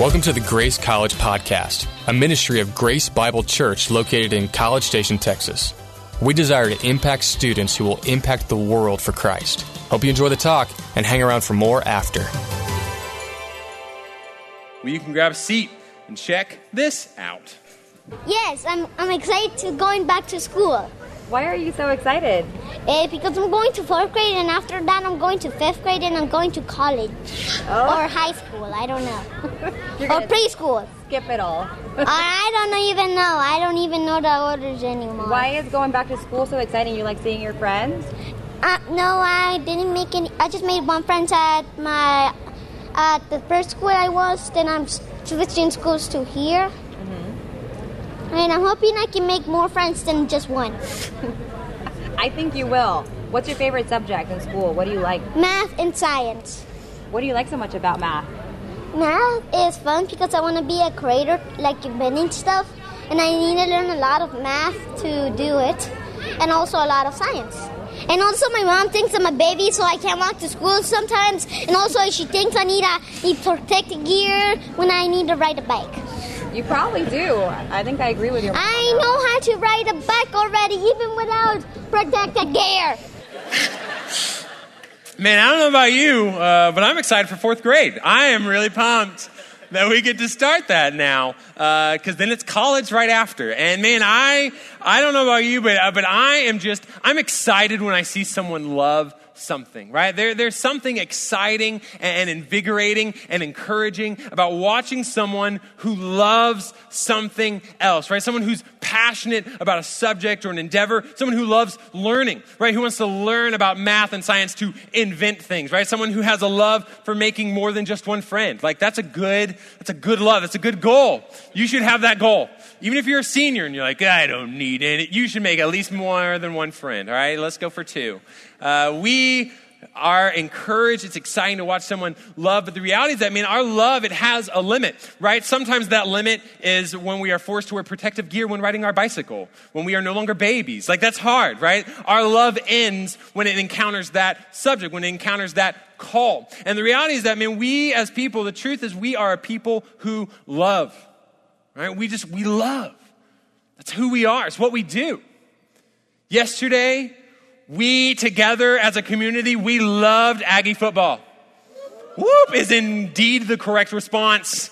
Welcome to the Grace College Podcast, a ministry of Grace Bible Church located in College Station, Texas. We desire to impact students who will impact the world for Christ. Hope you enjoy the talk and hang around for more after. Well, you can grab a seat and check this out. Yes, I'm, I'm excited to going back to school. Why are you so excited? Eh, because I'm going to fourth grade, and after that, I'm going to fifth grade, and I'm going to college Oh. or high school. I don't know, or preschool. skip it all. I don't even know. I don't even know the orders anymore. Why is going back to school so exciting? You like seeing your friends? Uh, no, I didn't make any. I just made one friend at my at the first school I was. Then I'm switching schools to here. And I'm hoping I can make more friends than just one. I think you will. What's your favorite subject in school? What do you like? Math and science. What do you like so much about math? Math is fun because I want to be a creator, like inventing stuff, and I need to learn a lot of math to do it, and also a lot of science. And also, my mom thinks I'm a baby, so I can't walk to school sometimes. And also, she thinks I need a need protective gear when I need to ride a bike. You probably do. I think I agree with your mom. I know how to ride a bike already, even without protective gear. Man, I don't know about you, uh, but I'm excited for fourth grade. I am really pumped that we get to start that now, because then it's college right after. And man, I I don't know about you, but uh, but I am just I'm excited when I see someone love something, right? There, there's something exciting and invigorating and encouraging about watching someone who loves something else, right? Someone who's passionate about a subject or an endeavor, someone who loves learning, right? Who wants to learn about math and science to invent things, right? Someone who has a love for making more than just one friend. Like that's a good, that's a good love. That's a good goal. You should have that goal. Even if you're a senior and you're like, I don't need any, you should make at least more than one friend, all right? Let's go for two. Uh, we are encouraged. It's exciting to watch someone love, but the reality is that, I mean, our love, it has a limit, right? Sometimes that limit is when we are forced to wear protective gear when riding our bicycle, when we are no longer babies. Like, that's hard, right? Our love ends when it encounters that subject, when it encounters that call. And the reality is that, I mean, we as people, the truth is we are a people who love, right? We just, we love. That's who we are. It's what we do. Yesterday, we together as a community, we loved Aggie football. Whoop is indeed the correct response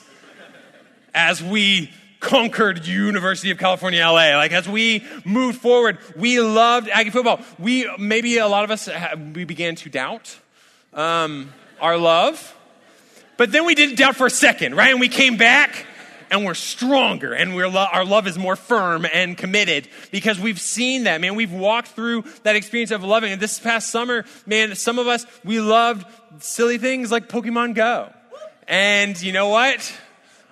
as we conquered University of California, LA. Like as we moved forward, we loved Aggie football. We, maybe a lot of us, we began to doubt um, our love. But then we didn't doubt for a second, right? And we came back and we're stronger and we're lo- our love is more firm and committed because we've seen that, man. We've walked through that experience of loving. And this past summer, man, some of us, we loved silly things like Pokemon Go. And you know what?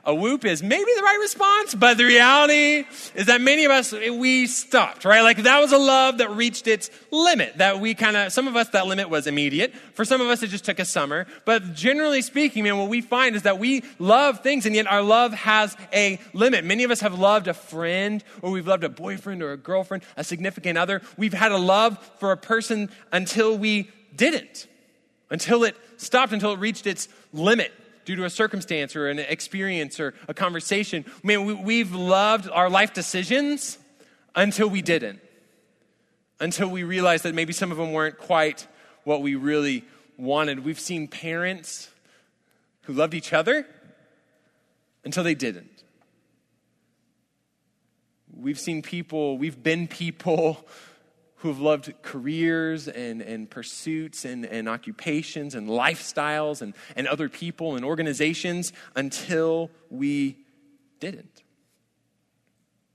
A whoop is maybe the right response, but the reality is that many of us, eh, we stopped, right? Like that was a love that reached its limit. That we kind of, some of us, that limit was immediate. For some of us, it just took a summer. But generally speaking, man, what we find is that we love things and yet our love has a limit. Many of us have loved a friend or we've loved a boyfriend or a girlfriend, a significant other. We've had a love for a person until we didn't, until it stopped, until it reached its limit due to a circumstance or an experience or a conversation. Man, we, we've loved our life decisions until we didn't. Until we realized that maybe some of them weren't quite what we really wanted. We've seen parents who loved each other until they didn't. We've seen people, we've been people who have loved careers and, and pursuits and, and occupations and lifestyles and, and other people and organizations until we didn't.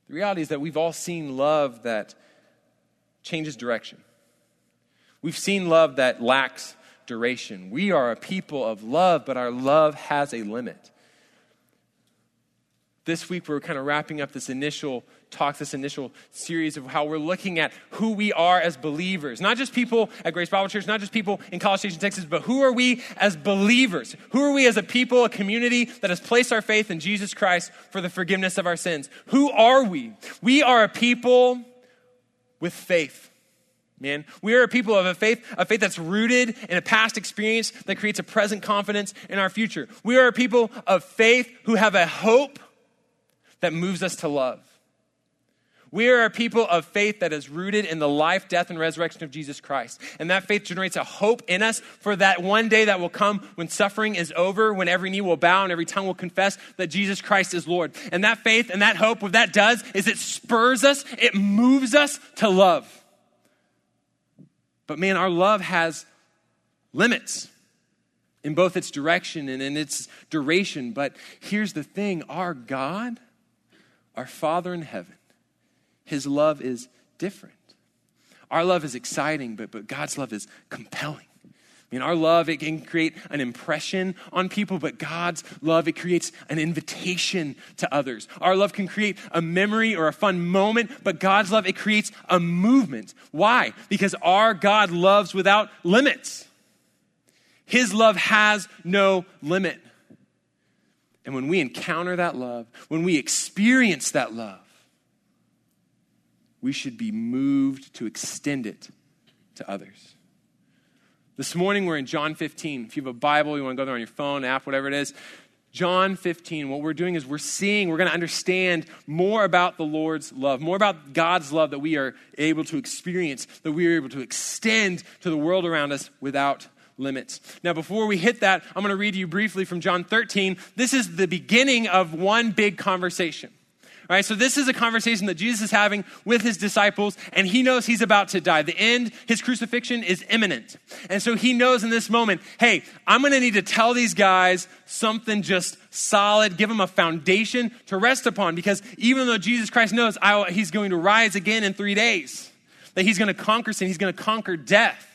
The reality is that we've all seen love that changes direction. We've seen love that lacks duration. We are a people of love, but our love has a limit. This week, we're kind of wrapping up this initial talk, this initial series of how we're looking at who we are as believers. Not just people at Grace Bible Church, not just people in College Station, Texas, but who are we as believers? Who are we as a people, a community that has placed our faith in Jesus Christ for the forgiveness of our sins? Who are we? We are a people with faith. man. We are a people of a faith, a faith that's rooted in a past experience that creates a present confidence in our future. We are a people of faith who have a hope that moves us to love. We are a people of faith that is rooted in the life, death, and resurrection of Jesus Christ. And that faith generates a hope in us for that one day that will come when suffering is over, when every knee will bow and every tongue will confess that Jesus Christ is Lord. And that faith and that hope, what that does is it spurs us, it moves us to love. But man, our love has limits in both its direction and in its duration. But here's the thing our God, our Father in heaven, his love is different. Our love is exciting, but, but God's love is compelling. I mean, our love, it can create an impression on people, but God's love, it creates an invitation to others. Our love can create a memory or a fun moment, but God's love, it creates a movement. Why? Because our God loves without limits. His love has no limit. And when we encounter that love, when we experience that love, we should be moved to extend it to others. This morning we're in John 15. If you have a Bible, you want to go there on your phone, app, whatever it is. John 15, what we're doing is we're seeing, we're going to understand more about the Lord's love, more about God's love that we are able to experience, that we are able to extend to the world around us without limits. Now, before we hit that, I'm going to read you briefly from John 13. This is the beginning of one big conversation. Right? So this is a conversation that Jesus is having with his disciples, and he knows he's about to die. The end, his crucifixion is imminent. And so he knows in this moment, hey, I'm going to need to tell these guys something just solid, give them a foundation to rest upon, because even though Jesus Christ knows I, he's going to rise again in three days, that he's going to conquer sin, he's going to conquer death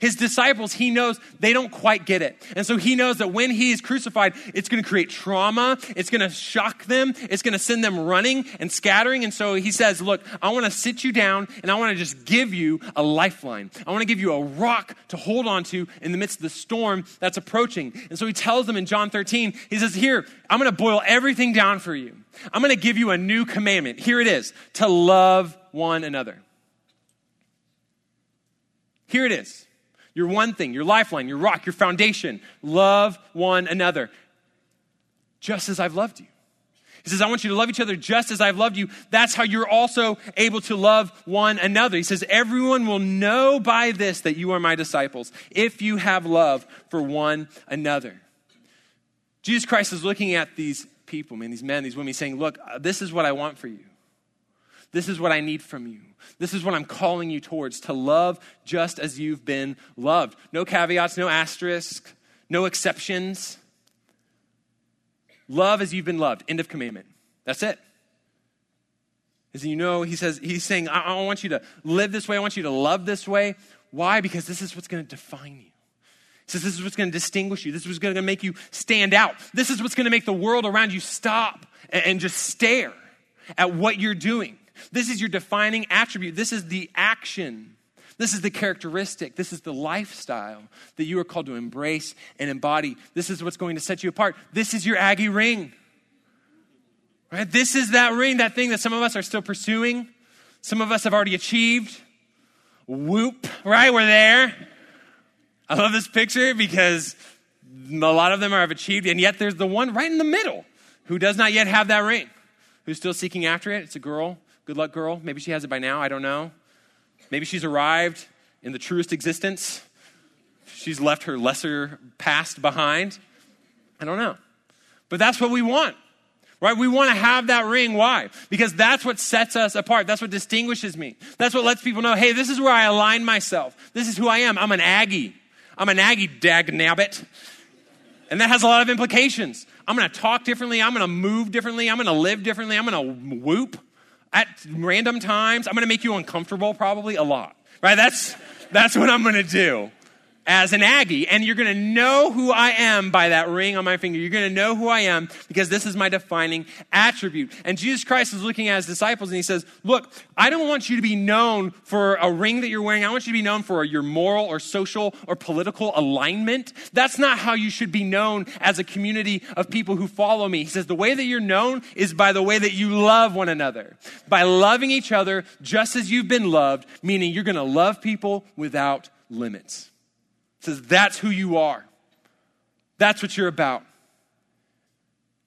his disciples, he knows they don't quite get it. And so he knows that when he is crucified, it's going to create trauma. It's going to shock them. It's going to send them running and scattering. And so he says, Look, I want to sit you down and I want to just give you a lifeline. I want to give you a rock to hold on to in the midst of the storm that's approaching. And so he tells them in John 13, he says, Here, I'm going to boil everything down for you. I'm going to give you a new commandment. Here it is to love one another. Here it is your one thing, your lifeline, your rock, your foundation. Love one another, just as I've loved you. He says, I want you to love each other just as I've loved you. That's how you're also able to love one another. He says, Everyone will know by this that you are my disciples if you have love for one another. Jesus Christ is looking at these people, man, these men, these women, saying, Look, this is what I want for you. This is what I need from you. This is what I'm calling you towards to love just as you've been loved. No caveats, no asterisks, no exceptions. Love as you've been loved. End of commandment. That's it. As you know, he says, he's saying, I, I want you to live this way. I want you to love this way. Why? Because this is what's going to define you. He says, This is what's going to distinguish you. This is what's going to make you stand out. This is what's going to make the world around you stop and, and just stare at what you're doing. This is your defining attribute. This is the action. This is the characteristic. This is the lifestyle that you are called to embrace and embody. This is what's going to set you apart. This is your Aggie ring. Right? This is that ring, that thing that some of us are still pursuing. Some of us have already achieved. Whoop, right? We're there. I love this picture because a lot of them are have achieved, and yet there's the one right in the middle who does not yet have that ring, who's still seeking after it. It's a girl Good luck, girl. Maybe she has it by now. I don't know. Maybe she's arrived in the truest existence. She's left her lesser past behind. I don't know. But that's what we want, right? We want to have that ring. Why? Because that's what sets us apart. That's what distinguishes me. That's what lets people know hey, this is where I align myself. This is who I am. I'm an Aggie. I'm an Aggie, dag nabbit. And that has a lot of implications. I'm going to talk differently. I'm going to move differently. I'm going to live differently. I'm going to whoop at random times. I'm going to make you uncomfortable probably a lot, right? That's, that's what I'm going to do. As an Aggie, and you're going to know who I am by that ring on my finger. You're going to know who I am because this is my defining attribute. And Jesus Christ is looking at his disciples and he says, Look, I don't want you to be known for a ring that you're wearing. I want you to be known for your moral or social or political alignment. That's not how you should be known as a community of people who follow me. He says, The way that you're known is by the way that you love one another, by loving each other just as you've been loved, meaning you're going to love people without limits. Says, That's who you are. That's what you're about.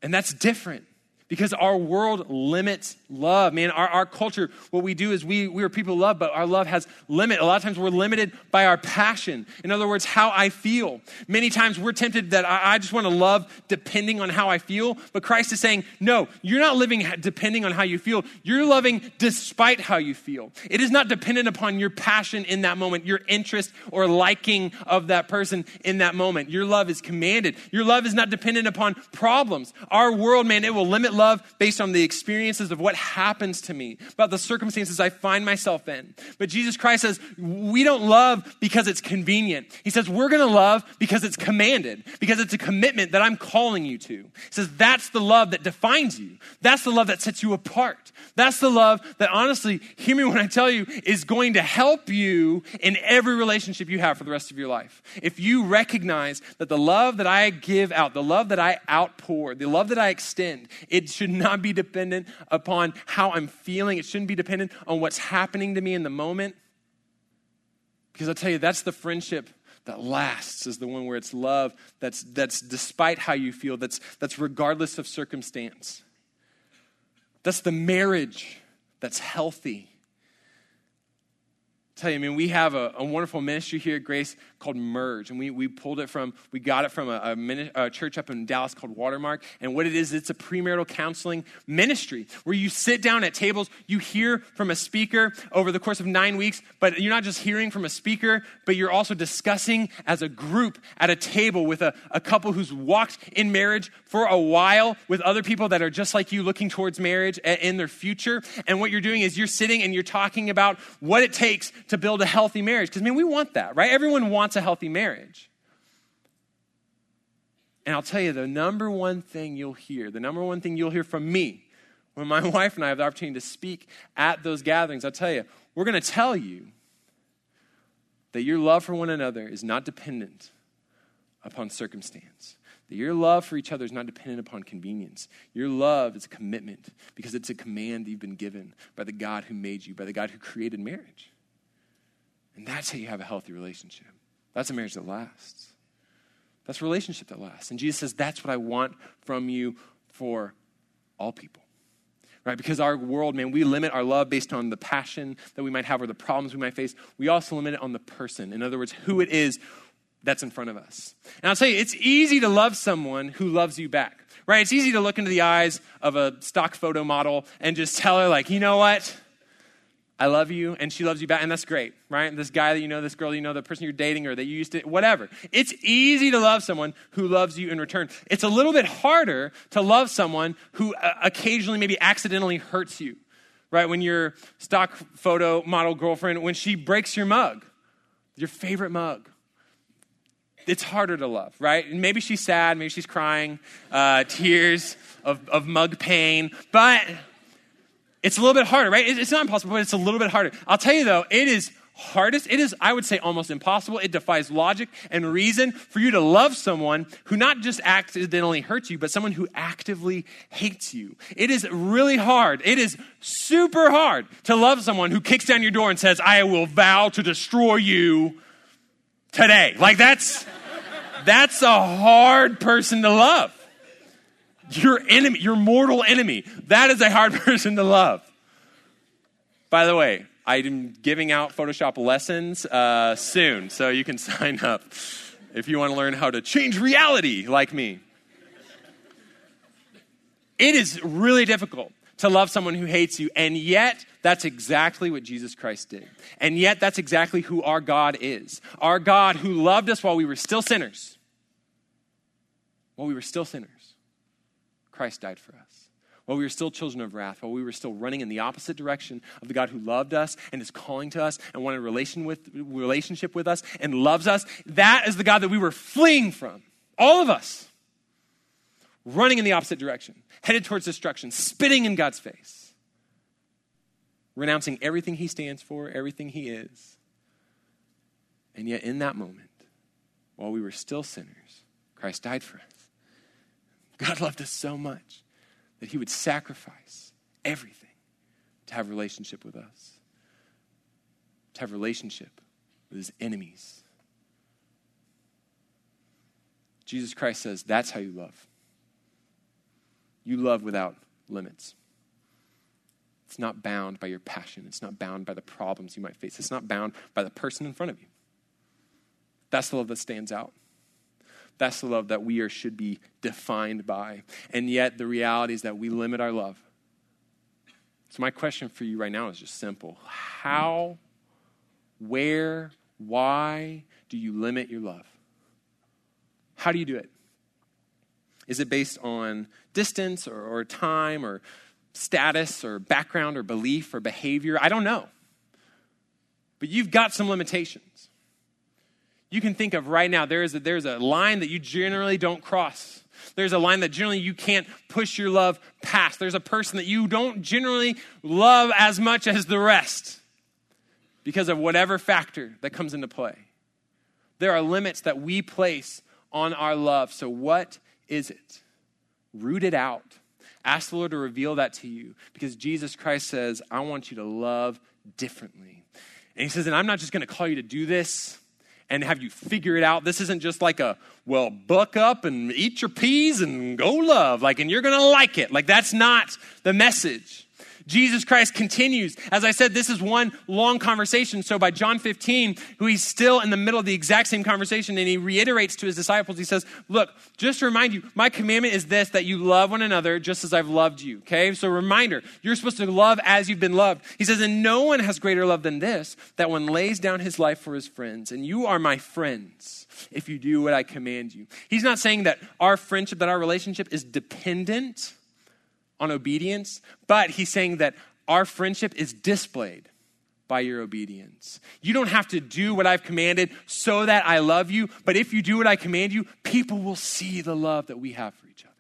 And that's different because our world limits love. Man, our, our culture, what we do is we, we are people love, but our love has limit. A lot of times we're limited by our passion. In other words, how I feel. Many times we're tempted that I, I just want to love depending on how I feel. But Christ is saying, no, you're not living depending on how you feel. You're loving despite how you feel. It is not dependent upon your passion in that moment, your interest or liking of that person in that moment. Your love is commanded. Your love is not dependent upon problems. Our world, man, it will limit love based on the experiences of what happens to me, about the circumstances I find myself in. But Jesus Christ says, we don't love because it's convenient. He says, we're going to love because it's commanded, because it's a commitment that I'm calling you to. He says, that's the love that defines you. That's the love that sets you apart. That's the love that honestly, hear me when I tell you, is going to help you in every relationship you have for the rest of your life. If you recognize that the love that I give out, the love that I outpour, the love that I extend, it should not be dependent upon how I'm feeling. It shouldn't be dependent on what's happening to me in the moment. Because I'll tell you, that's the friendship that lasts is the one where it's love that's, that's despite how you feel, that's, that's regardless of circumstance. That's the marriage that's healthy. I tell you, I mean, we have a, a, wonderful ministry here at Grace called Merge, and we, we pulled it from, we got it from a, a, mini, a, church up in Dallas called Watermark. And what it is, it's a premarital counseling ministry where you sit down at tables, you hear from a speaker over the course of nine weeks, but you're not just hearing from a speaker, but you're also discussing as a group at a table with a, a couple who's walked in marriage for a while with other people that are just like you looking towards marriage in their future. And what you're doing is you're sitting and you're talking about what it takes to build a healthy marriage. Because, I mean, we want that, right? Everyone wants wants a healthy marriage. And I'll tell you, the number one thing you'll hear, the number one thing you'll hear from me when my wife and I have the opportunity to speak at those gatherings, I'll tell you, we're going to tell you that your love for one another is not dependent upon circumstance. That your love for each other is not dependent upon convenience. Your love is a commitment because it's a command that you've been given by the God who made you, by the God who created marriage. And that's how you have a healthy relationship. That's a marriage that lasts. That's a relationship that lasts. And Jesus says, That's what I want from you for all people. Right? Because our world, man, we limit our love based on the passion that we might have or the problems we might face. We also limit it on the person. In other words, who it is that's in front of us. And I'll tell you, it's easy to love someone who loves you back. Right? It's easy to look into the eyes of a stock photo model and just tell her, like, you know what? I love you, and she loves you back, and that's great, right? This guy that you know, this girl you know, the person you're dating, or that you used to, whatever. It's easy to love someone who loves you in return. It's a little bit harder to love someone who uh, occasionally, maybe accidentally hurts you, right? When your stock photo model girlfriend, when she breaks your mug, your favorite mug, it's harder to love, right? And maybe she's sad, maybe she's crying, uh, tears of, of mug pain, but it's a little bit harder, right? It's not impossible, but it's a little bit harder. I'll tell you though, it is hardest. It is, I would say, almost impossible. It defies logic and reason for you to love someone who not just accidentally hurts you, but someone who actively hates you. It is really hard. It is super hard to love someone who kicks down your door and says, I will vow to destroy you today. Like that's, that's a hard person to love your enemy, your mortal enemy. That is a hard person to love. By the way, I'm giving out Photoshop lessons uh, soon, so you can sign up if you want to learn how to change reality like me. It is really difficult to love someone who hates you, and yet that's exactly what Jesus Christ did. And yet that's exactly who our God is. Our God who loved us while we were still sinners. While we were still sinners. Christ died for us. while we were still children of wrath, while we were still running in the opposite direction of the God who loved us and is calling to us and wanted a relation with, relationship with us and loves us, that is the God that we were fleeing from. All of us. Running in the opposite direction, headed towards destruction, spitting in God's face, renouncing everything he stands for, everything he is. And yet, in that moment, while we were still sinners, Christ died for us. God loved us so much that he would sacrifice everything to have relationship with us, to have relationship with his enemies. Jesus Christ says, That's how you love. You love without limits. It's not bound by your passion. It's not bound by the problems you might face. It's not bound by the person in front of you. That's the love that stands out. That's the love that we are, should be defined by. And yet, the reality is that we limit our love. So, my question for you right now is just simple How, where, why do you limit your love? How do you do it? Is it based on distance or, or time or status or background or belief or behavior? I don't know. But you've got some limitations you can think of right now, there is a, there's a line that you generally don't cross. There's a line that generally you can't push your love past. There's a person that you don't generally love as much as the rest because of whatever factor that comes into play. There are limits that we place on our love. So, what is it? Root it out. Ask the Lord to reveal that to you because Jesus Christ says, I want you to love differently. And He says, and I'm not just going to call you to do this and have you figure it out. This isn't just like a, well, buck up and eat your peas and go love, like, and you're going to like it. Like, that's not the message. Jesus Christ continues. As I said, this is one long conversation. So by John 15, who he's still in the middle of the exact same conversation, and he reiterates to his disciples, he says, Look, just to remind you, my commandment is this that you love one another just as I've loved you. Okay? So reminder, you're supposed to love as you've been loved. He says, And no one has greater love than this, that one lays down his life for his friends. And you are my friends if you do what I command you. He's not saying that our friendship, that our relationship is dependent on obedience, but he's saying that our friendship is displayed by your obedience. You don't have to do what I've commanded so that I love you, but if you do what I command you, people will see the love that we have for each other.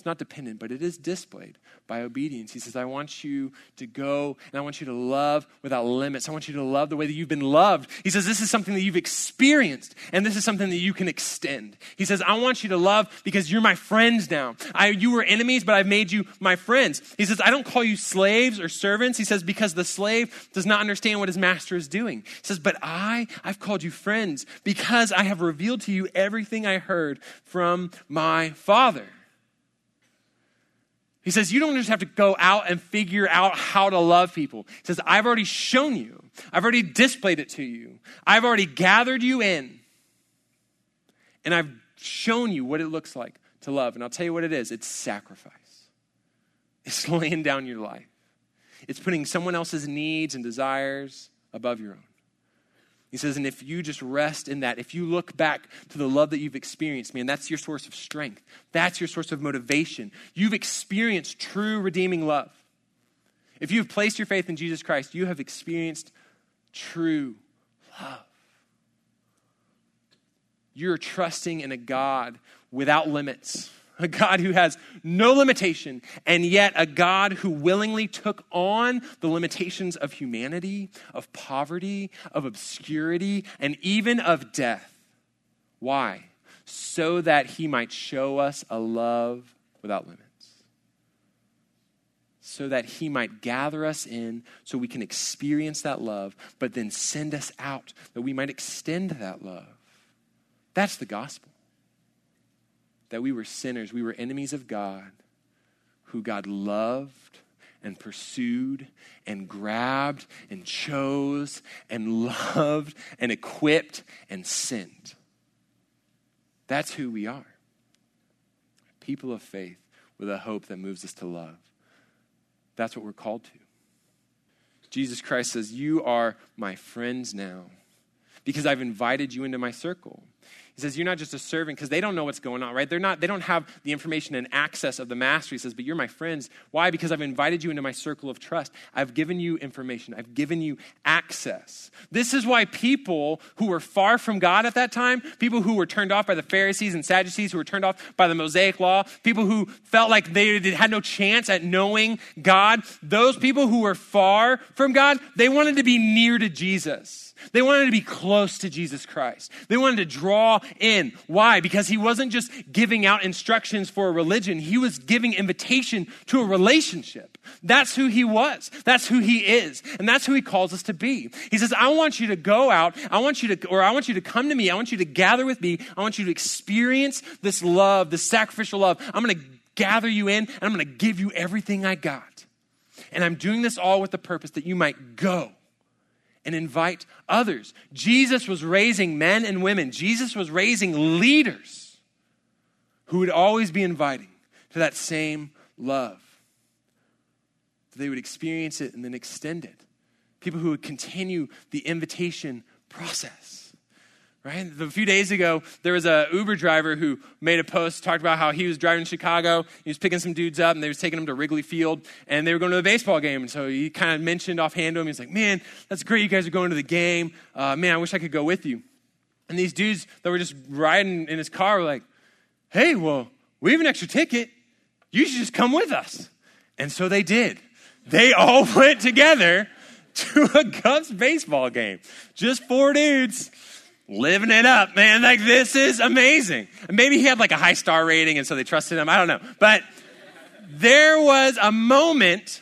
It's not dependent, but it is displayed by obedience. He says, I want you to go and I want you to love without limits. I want you to love the way that you've been loved. He says, This is something that you've experienced and this is something that you can extend. He says, I want you to love because you're my friends now. I, you were enemies, but I've made you my friends. He says, I don't call you slaves or servants. He says, Because the slave does not understand what his master is doing. He says, But I, I've called you friends because I have revealed to you everything I heard from my Father. He says, You don't just have to go out and figure out how to love people. He says, I've already shown you, I've already displayed it to you, I've already gathered you in, and I've shown you what it looks like to love. And I'll tell you what it is it's sacrifice, it's laying down your life, it's putting someone else's needs and desires above your own. He says, and if you just rest in that, if you look back to the love that you've experienced, man, that's your source of strength. That's your source of motivation. You've experienced true redeeming love. If you've placed your faith in Jesus Christ, you have experienced true love. You're trusting in a God without limits a God who has no limitation, and yet a God who willingly took on the limitations of humanity, of poverty, of obscurity, and even of death. Why? So that he might show us a love without limits. So that he might gather us in so we can experience that love, but then send us out that we might extend that love. That's the gospel that we were sinners, we were enemies of God, who God loved and pursued and grabbed and chose and loved and equipped and sent. That's who we are. People of faith with a hope that moves us to love. That's what we're called to. Jesus Christ says, You are my friends now because I've invited you into my circle. He says, You're not just a servant because they don't know what's going on, right? They're not, they don't have the information and access of the master. He says, But you're my friends. Why? Because I've invited you into my circle of trust. I've given you information, I've given you access. This is why people who were far from God at that time, people who were turned off by the Pharisees and Sadducees, who were turned off by the Mosaic law, people who felt like they had no chance at knowing God, those people who were far from God, they wanted to be near to Jesus. They wanted to be close to Jesus Christ. They wanted to draw in. Why? Because he wasn't just giving out instructions for a religion, he was giving invitation to a relationship. That's who he was. That's who he is. And that's who he calls us to be. He says, I want you to go out. I want you to, or I want you to come to me. I want you to gather with me. I want you to experience this love, this sacrificial love. I'm going to gather you in and I'm going to give you everything I got. And I'm doing this all with the purpose that you might go and invite others. Jesus was raising men and women, Jesus was raising leaders who would always be inviting to that same love. They would experience it and then extend it. People who would continue the invitation process. Right? A few days ago, there was a Uber driver who made a post, talked about how he was driving to Chicago. He was picking some dudes up, and they was taking them to Wrigley Field, and they were going to the baseball game. And so he kind of mentioned offhand to him, he's like, "Man, that's great. You guys are going to the game. Uh, man, I wish I could go with you." And these dudes that were just riding in his car were like, "Hey, well, we have an extra ticket. You should just come with us." And so they did. They all went together to a Cubs baseball game. Just four dudes living it up, man. Like, this is amazing. maybe he had like a high star rating and so they trusted him. I don't know. But there was a moment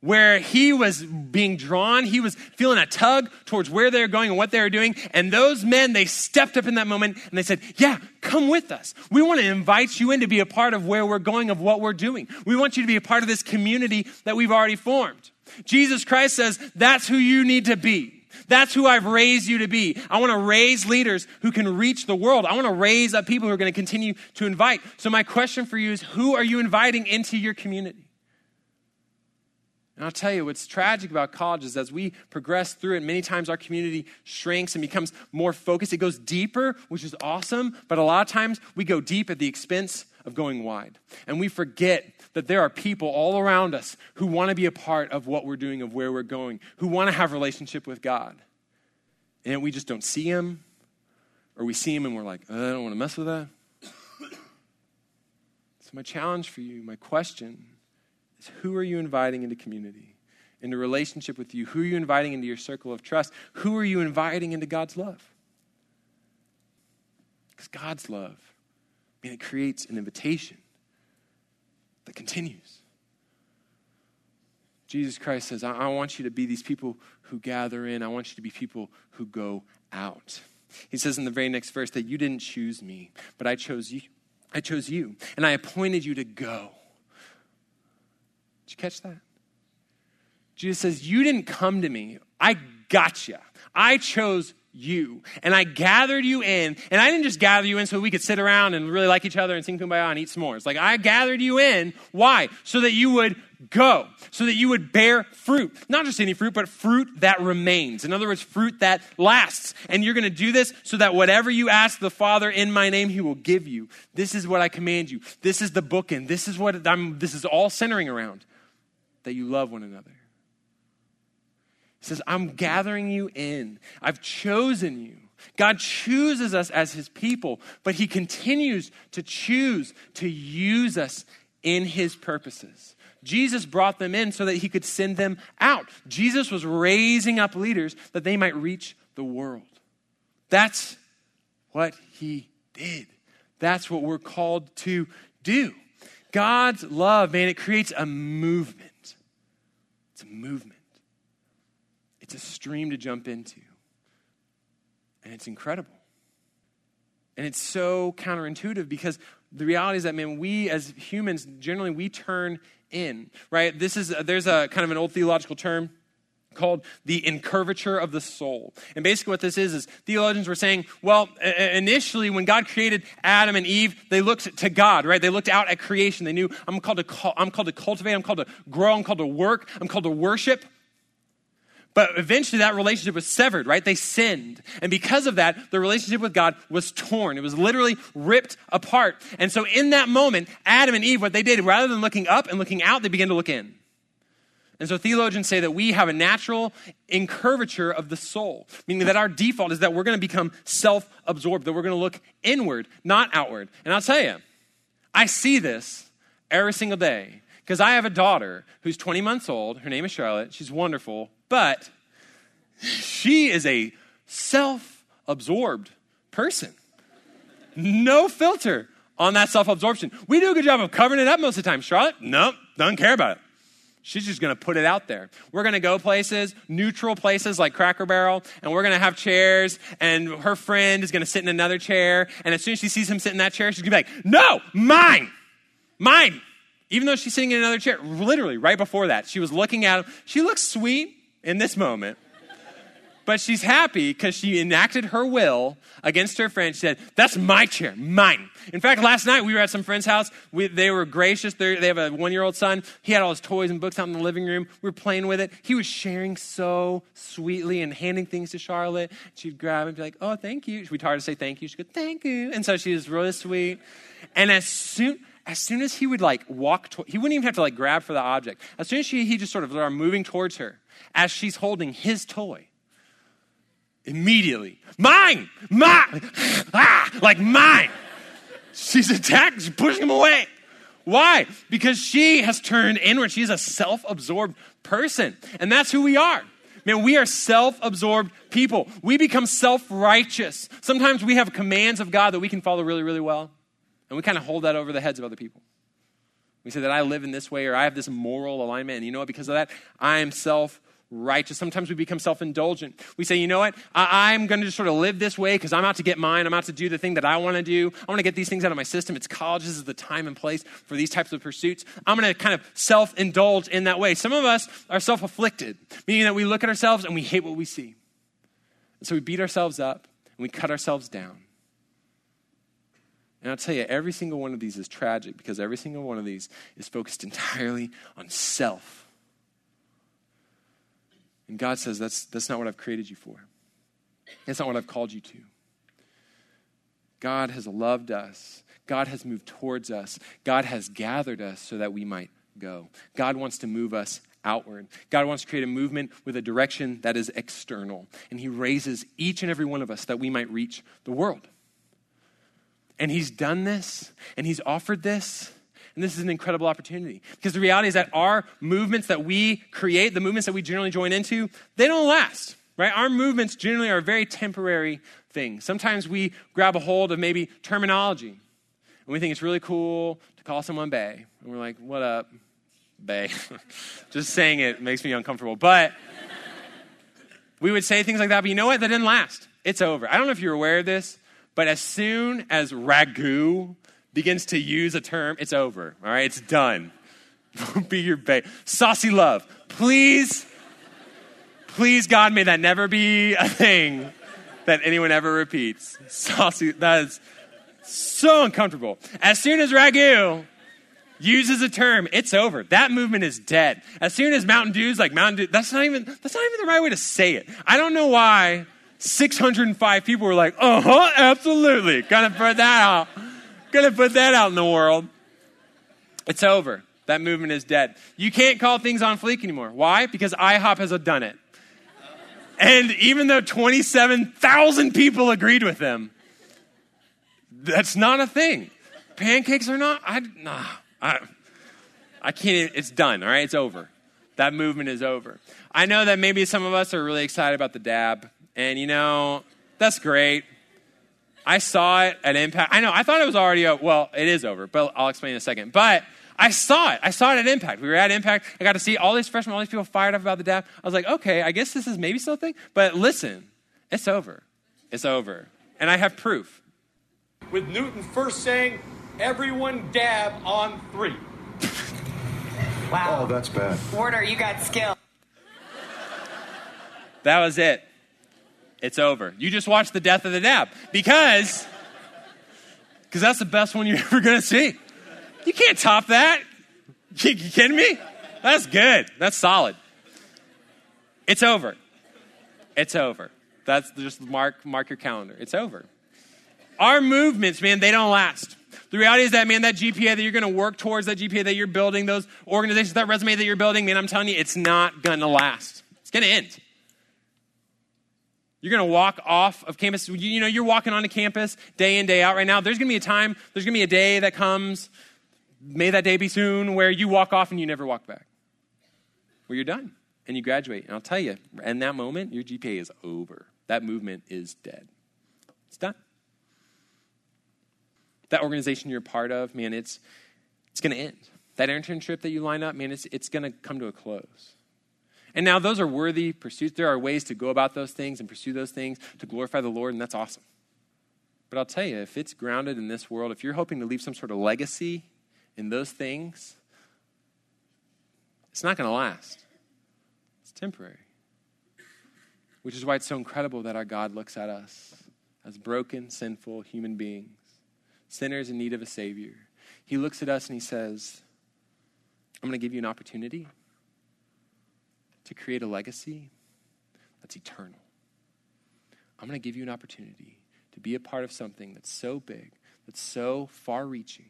where he was being drawn. He was feeling a tug towards where they're going and what they were doing. And those men, they stepped up in that moment and they said, Yeah, come with us. We want to invite you in to be a part of where we're going, of what we're doing. We want you to be a part of this community that we've already formed. Jesus Christ says, That's who you need to be. That's who I've raised you to be. I want to raise leaders who can reach the world. I want to raise up people who are going to continue to invite. So, my question for you is who are you inviting into your community? And I'll tell you what's tragic about college is as we progress through it, many times our community shrinks and becomes more focused. It goes deeper, which is awesome, but a lot of times we go deep at the expense of going wide. And we forget that there are people all around us who want to be a part of what we're doing, of where we're going, who want to have relationship with God. And we just don't see them, or we see them and we're like, uh, I don't want to mess with that. So, my challenge for you, my question is who are you inviting into community, into relationship with you? Who are you inviting into your circle of trust? Who are you inviting into God's love? Because God's love, Mean, it creates an invitation that continues. Jesus Christ says, I, I want you to be these people who gather in, I want you to be people who go out. He says in the very next verse that you didn't choose me, but I chose you. I chose you, and I appointed you to go. Did you catch that? Jesus says, You didn't come to me. I got you. I chose you. And I gathered you in, and I didn't just gather you in so we could sit around and really like each other and sing kumbaya and eat s'mores. Like, I gathered you in. Why? So that you would go, so that you would bear fruit. Not just any fruit, but fruit that remains. In other words, fruit that lasts. And you're going to do this so that whatever you ask the Father in my name, he will give you. This is what I command you. This is the bookend. This is what I'm, this is all centering around that you love one another. He says, I'm gathering you in. I've chosen you. God chooses us as his people, but he continues to choose to use us in his purposes. Jesus brought them in so that he could send them out. Jesus was raising up leaders that they might reach the world. That's what he did. That's what we're called to do. God's love, man, it creates a movement. It's a movement. It's a stream to jump into. And it's incredible. And it's so counterintuitive because the reality is that, man, we as humans, generally, we turn in, right? This is, there's a kind of an old theological term called the incurvature of the soul. And basically what this is is theologians were saying, well, initially when God created Adam and Eve, they looked to God, right? They looked out at creation. They knew I'm called to I'm called to cultivate, I'm called to grow, I'm called to work, I'm called to worship. But eventually that relationship was severed, right? They sinned. And because of that, the relationship with God was torn. It was literally ripped apart. And so in that moment, Adam and Eve, what they did, rather than looking up and looking out, they began to look in. And so theologians say that we have a natural incurvature of the soul, meaning that our default is that we're going to become self absorbed, that we're going to look inward, not outward. And I'll tell you, I see this every single day because I have a daughter who's 20 months old. Her name is Charlotte. She's wonderful, but she is a self absorbed person. No filter on that self absorption. We do a good job of covering it up most of the time. Charlotte, nope, doesn't care about it. She's just going to put it out there. We're going to go places, neutral places like Cracker Barrel, and we're going to have chairs, and her friend is going to sit in another chair. And as soon as she sees him sit in that chair, she's going to be like, No, mine, mine. Even though she's sitting in another chair, literally right before that, she was looking at him. She looks sweet in this moment. But she's happy because she enacted her will against her friend. She said, That's my chair, mine. In fact, last night we were at some friend's house. We, they were gracious. They're, they have a one year old son. He had all his toys and books out in the living room. We were playing with it. He was sharing so sweetly and handing things to Charlotte. She'd grab and be like, Oh, thank you. We taught her to say thank you. She'd go, Thank you. And so she was really sweet. And as soon, as soon as he would like walk, to, he wouldn't even have to like grab for the object. As soon as she, he just sort of started moving towards her as she's holding his toy immediately. Mine! Mine! Ah! Like mine! She's attacked, she's pushing him away. Why? Because she has turned inward. She's a self absorbed person. And that's who we are. Man, we are self absorbed people. We become self righteous. Sometimes we have commands of God that we can follow really, really well. And we kind of hold that over the heads of other people. We say that I live in this way or I have this moral alignment. And you know what? Because of that, I am self righteous. Sometimes we become self indulgent. We say, you know what? I- am going to just sort of live this way because I'm out to get mine. I'm out to do the thing that I want to do. I want to get these things out of my system. It's college. This is the time and place for these types of pursuits. I'm going to kind of self indulge in that way. Some of us are self afflicted, meaning that we look at ourselves and we hate what we see. And so we beat ourselves up and we cut ourselves down. And I'll tell you, every single one of these is tragic because every single one of these is focused entirely on self and God says, that's, that's not what I've created you for. That's not what I've called you to. God has loved us. God has moved towards us. God has gathered us so that we might go. God wants to move us outward. God wants to create a movement with a direction that is external. And He raises each and every one of us that we might reach the world. And He's done this, and He's offered this and this is an incredible opportunity because the reality is that our movements that we create, the movements that we generally join into, they don't last, right? Our movements generally are very temporary things. Sometimes we grab a hold of maybe terminology and we think it's really cool to call someone Bay. And we're like, what up, Bay? Just saying it makes me uncomfortable. But we would say things like that, but you know what? That didn't last. It's over. I don't know if you're aware of this, but as soon as ragu begins to use a term, it's over. All right, it's done. be your babe. Saucy love. Please, please, God, may that never be a thing that anyone ever repeats. Saucy, that is so uncomfortable. As soon as Ragu uses a term, it's over. That movement is dead. As soon as Mountain Dew's like Mountain Dew, that's not even that's not even the right way to say it. I don't know why 605 people were like, uh huh, absolutely. Gonna put that out. Gonna put that out in the world. It's over. That movement is dead. You can't call things on fleek anymore. Why? Because IHOP has done it. And even though 27,000 people agreed with them, that's not a thing. Pancakes are not, I, nah, I, I can't, it's done, all right? It's over. That movement is over. I know that maybe some of us are really excited about the dab, and you know, that's great. I saw it at Impact. I know, I thought it was already over. Well, it is over, but I'll explain in a second. But I saw it. I saw it at Impact. We were at Impact. I got to see all these freshmen, all these people fired up about the dab. I was like, okay, I guess this is maybe something. But listen, it's over. It's over. And I have proof. With Newton first saying, everyone dab on three. wow. Oh, that's bad. Warner, you got skill. That was it it's over. You just watch the death of the dab because because that's the best one you're ever going to see. You can't top that. You, you kidding me? That's good. That's solid. It's over. It's over. That's just mark mark your calendar. It's over. Our movements, man, they don't last. The reality is that, man, that GPA that you're going to work towards, that GPA that you're building, those organizations, that resume that you're building, man, I'm telling you, it's not going to last. It's going to end. You're going to walk off of campus. You, you know, you're walking onto campus day in, day out right now. There's going to be a time, there's going to be a day that comes, may that day be soon, where you walk off and you never walk back. Where you're done and you graduate. And I'll tell you, in that moment, your GPA is over. That movement is dead. It's done. That organization you're part of, man, it's, it's going to end. That internship that you line up, man, it's, it's going to come to a close. And now those are worthy pursuits. There are ways to go about those things and pursue those things to glorify the Lord, and that's awesome. But I'll tell you, if it's grounded in this world, if you're hoping to leave some sort of legacy in those things, it's not going to last. It's temporary. Which is why it's so incredible that our God looks at us as broken, sinful human beings, sinners in need of a Savior. He looks at us and he says, I'm going to give you an opportunity to create a legacy that's eternal. I'm going to give you an opportunity to be a part of something that's so big, that's so far reaching,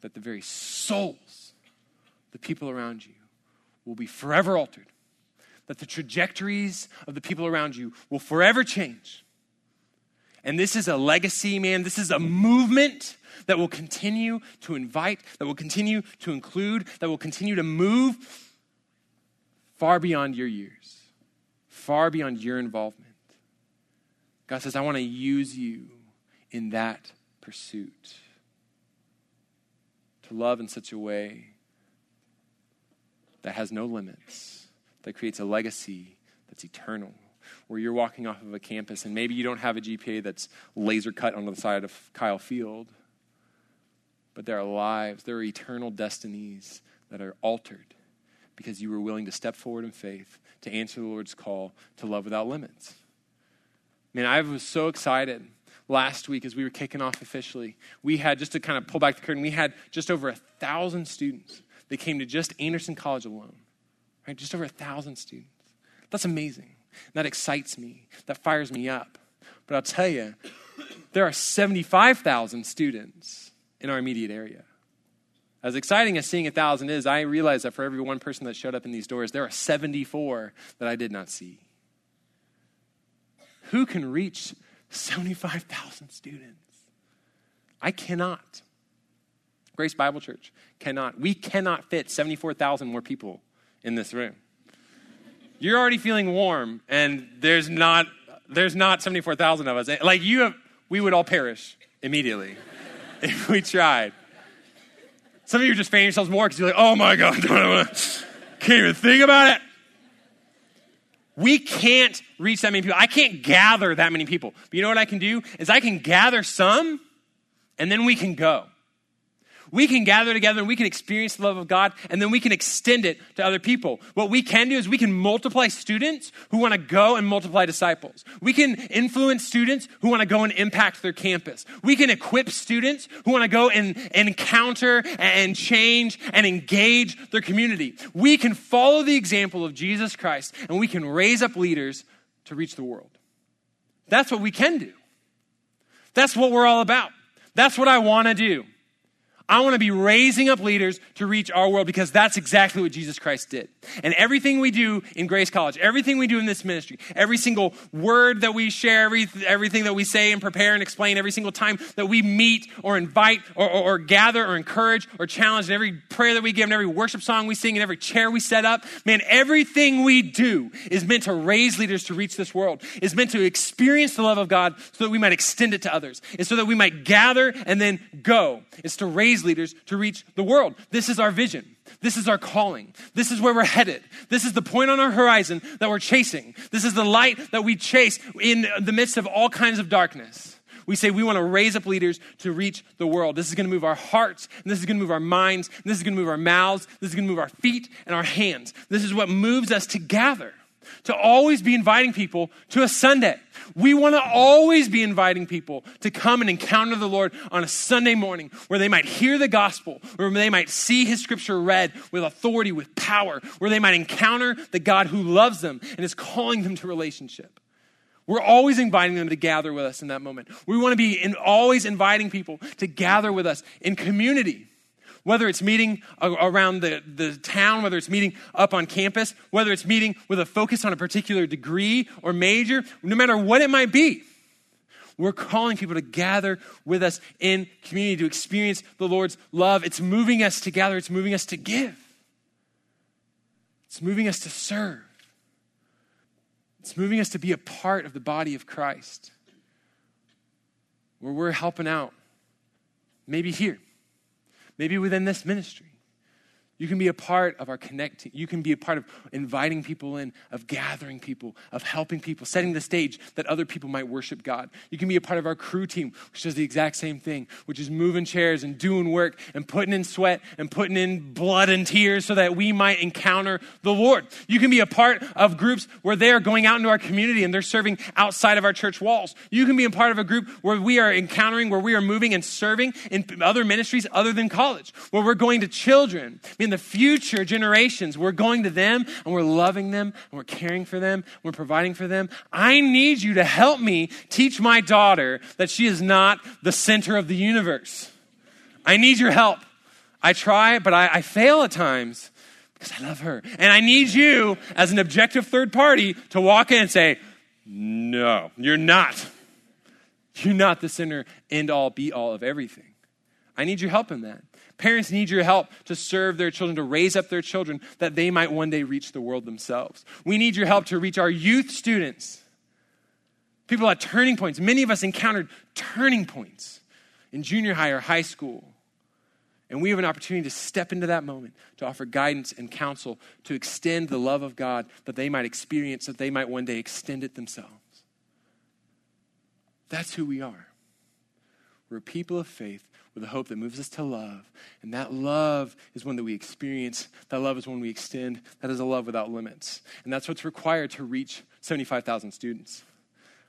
that the very souls, the people around you, will be forever altered, that the trajectories of the people around you will forever change. And this is a legacy, man. This is a movement that will continue to invite, that will continue to include, that will continue to move far beyond your years, far beyond your involvement. God says, I want to use you in that pursuit. To love in such a way that has no limits, that creates a legacy that's eternal. Where you're walking off of a campus and maybe you don't have a GPA that's laser cut onto the side of Kyle Field, but there are lives, there are eternal destinies that are altered because you were willing to step forward in faith to answer the Lord's call to love without limits. Man, I was so excited last week as we were kicking off officially. We had, just to kind of pull back the curtain, we had just over a thousand students that came to just Anderson College alone. Right? Just over a thousand students. That's amazing. That excites me. That fires me up. But I'll tell you, there are 75,000 students in our immediate area. As exciting as seeing a thousand is, I realize that for every one person that showed up in these doors, there are 74 that I did not see. Who can reach 75,000 students? I cannot. Grace Bible Church cannot. We cannot fit 74,000 more people in this room. You're already feeling warm, and there's not there's not 74,000 of us. Like you have, we would all perish immediately if we tried. Some of you are just fanning yourselves more because you're like, oh my God, can't even think about it. We can't reach that many people. I can't gather that many people. But you know what I can do? Is I can gather some and then we can go we can gather together and we can experience the love of God and then we can extend it to other people. What we can do is we can multiply students who want to go and multiply disciples. We can influence students who want to go and impact their campus. We can equip students who want to go and, and encounter and change and engage their community. We can follow the example of Jesus Christ and we can raise up leaders to reach the world. That's what we can do. That's what we're all about. That's what I want to do. I want to be raising up leaders to reach our world because that's exactly what Jesus Christ did. And everything we do in Grace College, everything we do in this ministry, every single word that we share, every, everything that we say and prepare and explain, every single time that we meet or invite or, or, or gather or encourage or challenge, and every prayer that we give, and every worship song we sing, and every chair we set up, man, everything we do is meant to raise leaders to reach this world, is meant to experience the love of God so that we might extend it to others, and so that we might gather and then go. It's to raise leaders to reach the world. This is our vision. This is our calling. This is where we're headed. This is the point on our horizon that we're chasing. This is the light that we chase in the midst of all kinds of darkness. We say we want to raise up leaders to reach the world. This is going to move our hearts, and this is going to move our minds, and this is going to move our mouths, this is going to move our feet and our hands. This is what moves us to gather. To always be inviting people to a Sunday. We want to always be inviting people to come and encounter the Lord on a Sunday morning where they might hear the gospel, where they might see his scripture read with authority, with power, where they might encounter the God who loves them and is calling them to relationship. We're always inviting them to gather with us in that moment. We want to be in, always inviting people to gather with us in community whether it's meeting around the, the town, whether it's meeting up on campus, whether it's meeting with a focus on a particular degree or major, no matter what it might be. We're calling people to gather with us in community to experience the Lord's love. It's moving us to gather, it's moving us to give, it's moving us to serve, it's moving us to be a part of the body of Christ where we're helping out. Maybe here, maybe within this ministry. You can be a part of our connecting. You can be a part of inviting people in, of gathering people, of helping people, setting the stage that other people might worship God. You can be a part of our crew team, which does the exact same thing, which is moving chairs and doing work and putting in sweat and putting in blood and tears so that we might encounter the Lord. You can be a part of groups where they are going out into our community and they're serving outside of our church walls. You can be a part of a group where we are encountering, where we are moving and serving in other ministries other than college, where we're going to children in the future generations. We're going to them and we're loving them and we're caring for them, we're providing for them. I need you to help me teach my daughter that she is not the center of the universe. I need your help. I try, but I, I fail at times because I love her. And I need you, as an objective third party, to walk in and say, No, you're not. You're not the center, end all, be all of everything. I need your help in that. Parents need your help to serve their children, to raise up their children that they might one day reach the world themselves. We need your help to reach our youth students. People at turning points. Many of us encountered turning points in junior high or high school. And we have an opportunity to step into that moment, to offer guidance and counsel, to extend the love of God that they might experience, that they might one day extend it themselves. That's who we are. We're people of faith with a hope that moves us to love. And that love is one that we experience. That love is one we extend. That is a love without limits. And that's what's required to reach 75,000 students.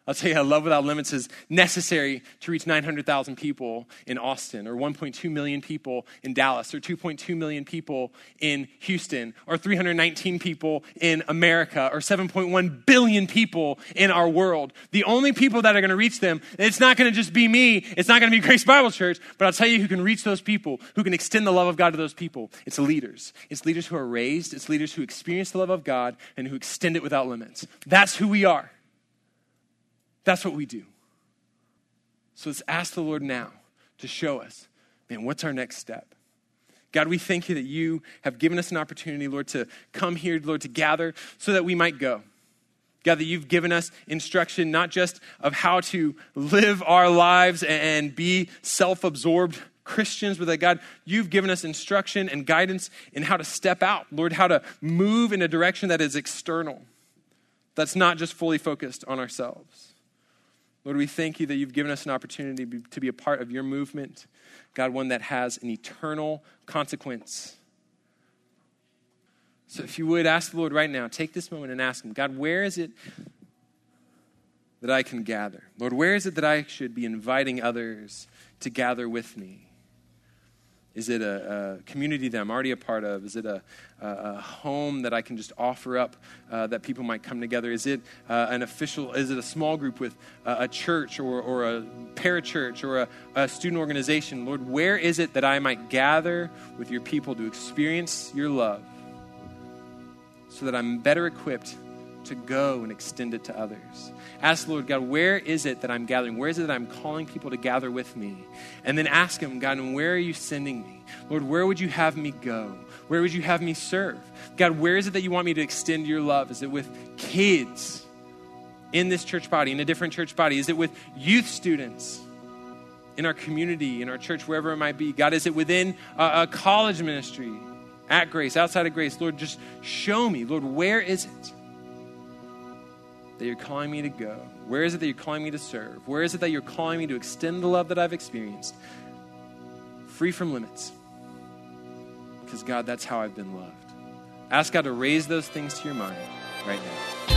I'll tell you Love Without Limits is necessary to reach 900,000 people in Austin, or 1.2 million people in Dallas, or 2.2 million people in Houston, or 319 people in America, or 7.1 billion people in our world. The only people that are going to reach them, it's not going to just be me, it's not going to be Grace Bible Church, but I'll tell you who can reach those people, who can extend the love of God to those people. It's leaders. It's leaders who are raised, it's leaders who experience the love of God and who extend it without limits. That's who we are. That's what we do. So let's ask the Lord now to show us, man, what's our next step? God, we thank you that you have given us an opportunity, Lord, to come here, Lord, to gather so that we might go. God, that you've given us instruction not just of how to live our lives and be self absorbed Christians, but that God, you've given us instruction and guidance in how to step out, Lord, how to move in a direction that is external, that's not just fully focused on ourselves. Lord, we thank you that you've given us an opportunity to be a part of your movement, God, one that has an eternal consequence. So if you would ask the Lord right now, take this moment and ask Him, God, where is it that I can gather? Lord, where is it that I should be inviting others to gather with me? Is it a, a, community that I'm already a part of? Is it a, a, a home that I can just offer up uh, that people might come together? Is it uh, an official, is it a small group with a church or, or a parachurch or a, student organization? Lord, where is it that I might gather with your people to experience your love so that I'm better equipped to go and extend it to others? Ask the Lord, God, where is it that I'm gathering? Where is it that I'm calling people to gather with me? And then ask Him, God, and where are you sending me? Lord, where would you have me go? Where would you have me serve? God, where is it that you want me to extend your love? Is it with kids in this church body, in a different church body? Is it with youth students? in our community, in our church, wherever it might be. God, is it within a, a, college ministry, at Grace, outside of Grace? Lord, just show me. Lord, where is it? That you're calling me to go? Where is it that you're calling me to serve? Where is it that you're calling me to extend the love that I've experienced? Free from limits. Because, God, that's how I've been loved. Ask God to raise those things to your mind right now.